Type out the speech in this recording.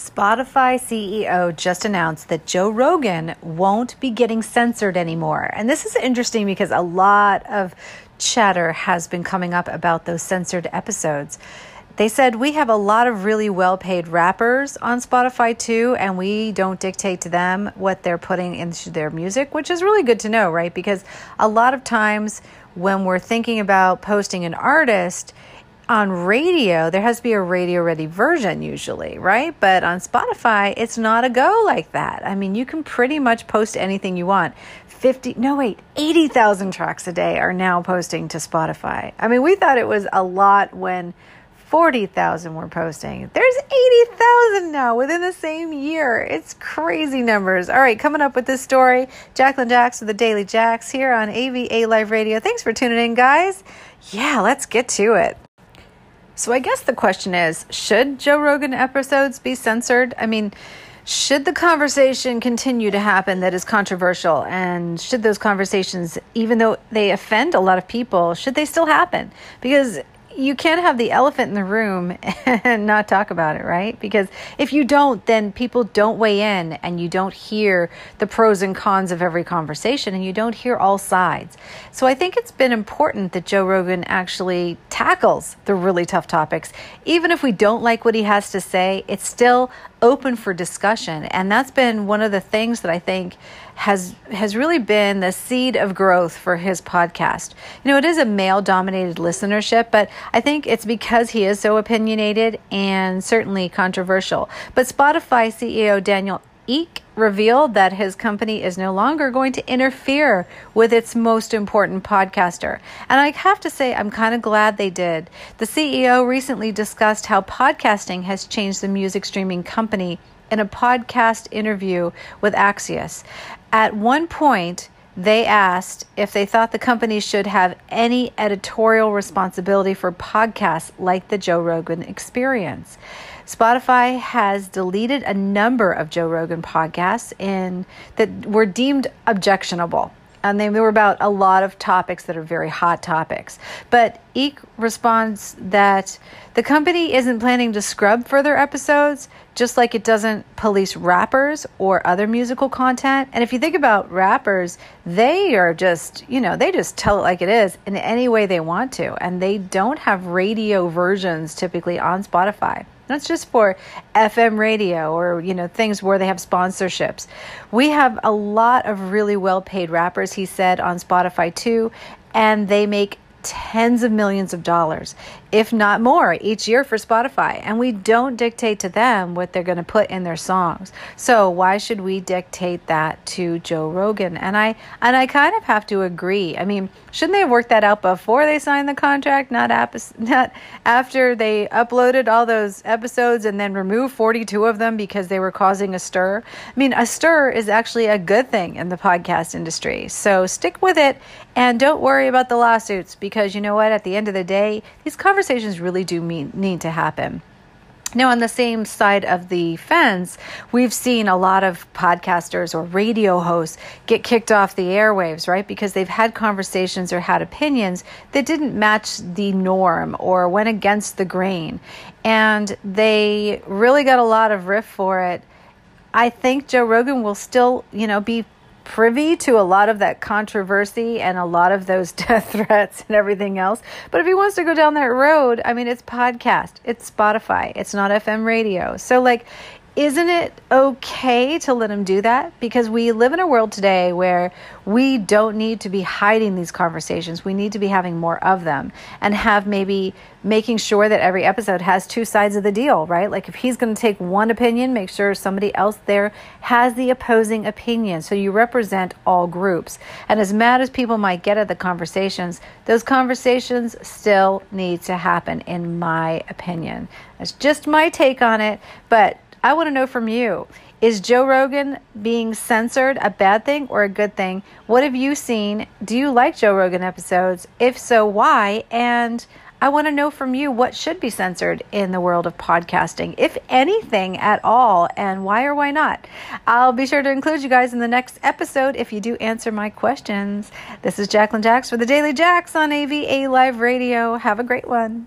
Spotify CEO just announced that Joe Rogan won't be getting censored anymore. And this is interesting because a lot of chatter has been coming up about those censored episodes. They said we have a lot of really well paid rappers on Spotify too, and we don't dictate to them what they're putting into their music, which is really good to know, right? Because a lot of times when we're thinking about posting an artist, on radio, there has to be a radio ready version usually, right? But on Spotify, it's not a go like that. I mean, you can pretty much post anything you want. 50, no, wait, 80,000 tracks a day are now posting to Spotify. I mean, we thought it was a lot when 40,000 were posting. There's 80,000 now within the same year. It's crazy numbers. All right, coming up with this story, Jacqueline Jax with the Daily Jax here on AVA Live Radio. Thanks for tuning in, guys. Yeah, let's get to it. So I guess the question is should Joe Rogan episodes be censored? I mean, should the conversation continue to happen that is controversial? And should those conversations, even though they offend a lot of people, should they still happen? Because you can't have the elephant in the room and not talk about it, right? Because if you don't, then people don't weigh in and you don't hear the pros and cons of every conversation and you don't hear all sides. So I think it's been important that Joe Rogan actually tackles the really tough topics. Even if we don't like what he has to say, it's still open for discussion. And that's been one of the things that I think has has really been the seed of growth for his podcast. You know, it is a male dominated listenership, but I think it's because he is so opinionated and certainly controversial. But Spotify CEO Daniel Ek revealed that his company is no longer going to interfere with its most important podcaster. And I have to say, I'm kind of glad they did. The CEO recently discussed how podcasting has changed the music streaming company in a podcast interview with Axios. At one point, they asked if they thought the company should have any editorial responsibility for podcasts like the Joe Rogan experience. Spotify has deleted a number of Joe Rogan podcasts that were deemed objectionable and they were about a lot of topics that are very hot topics. But Ek responds that the company isn't planning to scrub further episodes, just like it doesn't police rappers or other musical content. And if you think about rappers, they are just, you know, they just tell it like it is in any way they want to. And they don't have radio versions typically on Spotify. That's just for FM radio or, you know, things where they have sponsorships. We have a lot of really well paid rappers, he said, on Spotify too, and they make tens of millions of dollars, if not more, each year for Spotify. And we don't dictate to them what they're going to put in their songs. So why should we dictate that to Joe Rogan? And I and I kind of have to agree. I mean, shouldn't they have worked that out before they signed the contract, not ap- not after they uploaded all those episodes and then removed 42 of them because they were causing a stir? I mean, a stir is actually a good thing in the podcast industry. So stick with it and don't worry about the lawsuits because you know what? At the end of the day, these conversations really do mean, need to happen. Now, on the same side of the fence, we've seen a lot of podcasters or radio hosts get kicked off the airwaves, right? Because they've had conversations or had opinions that didn't match the norm or went against the grain. And they really got a lot of riff for it. I think Joe Rogan will still, you know, be privy to a lot of that controversy and a lot of those death threats and everything else. But if he wants to go down that road, I mean, it's podcast, it's Spotify, it's not FM radio. So, like, isn't it okay to let him do that? Because we live in a world today where we don't need to be hiding these conversations. We need to be having more of them and have maybe making sure that every episode has two sides of the deal, right? Like if he's going to take one opinion, make sure somebody else there has the opposing opinion. So you represent all groups. And as mad as people might get at the conversations, those conversations still need to happen, in my opinion. That's just my take on it. But I want to know from you is Joe Rogan being censored a bad thing or a good thing? What have you seen? Do you like Joe Rogan episodes? If so, why? And I want to know from you what should be censored in the world of podcasting, if anything at all, and why or why not. I'll be sure to include you guys in the next episode if you do answer my questions. This is Jacqueline Jax for the Daily Jax on AVA Live Radio. Have a great one.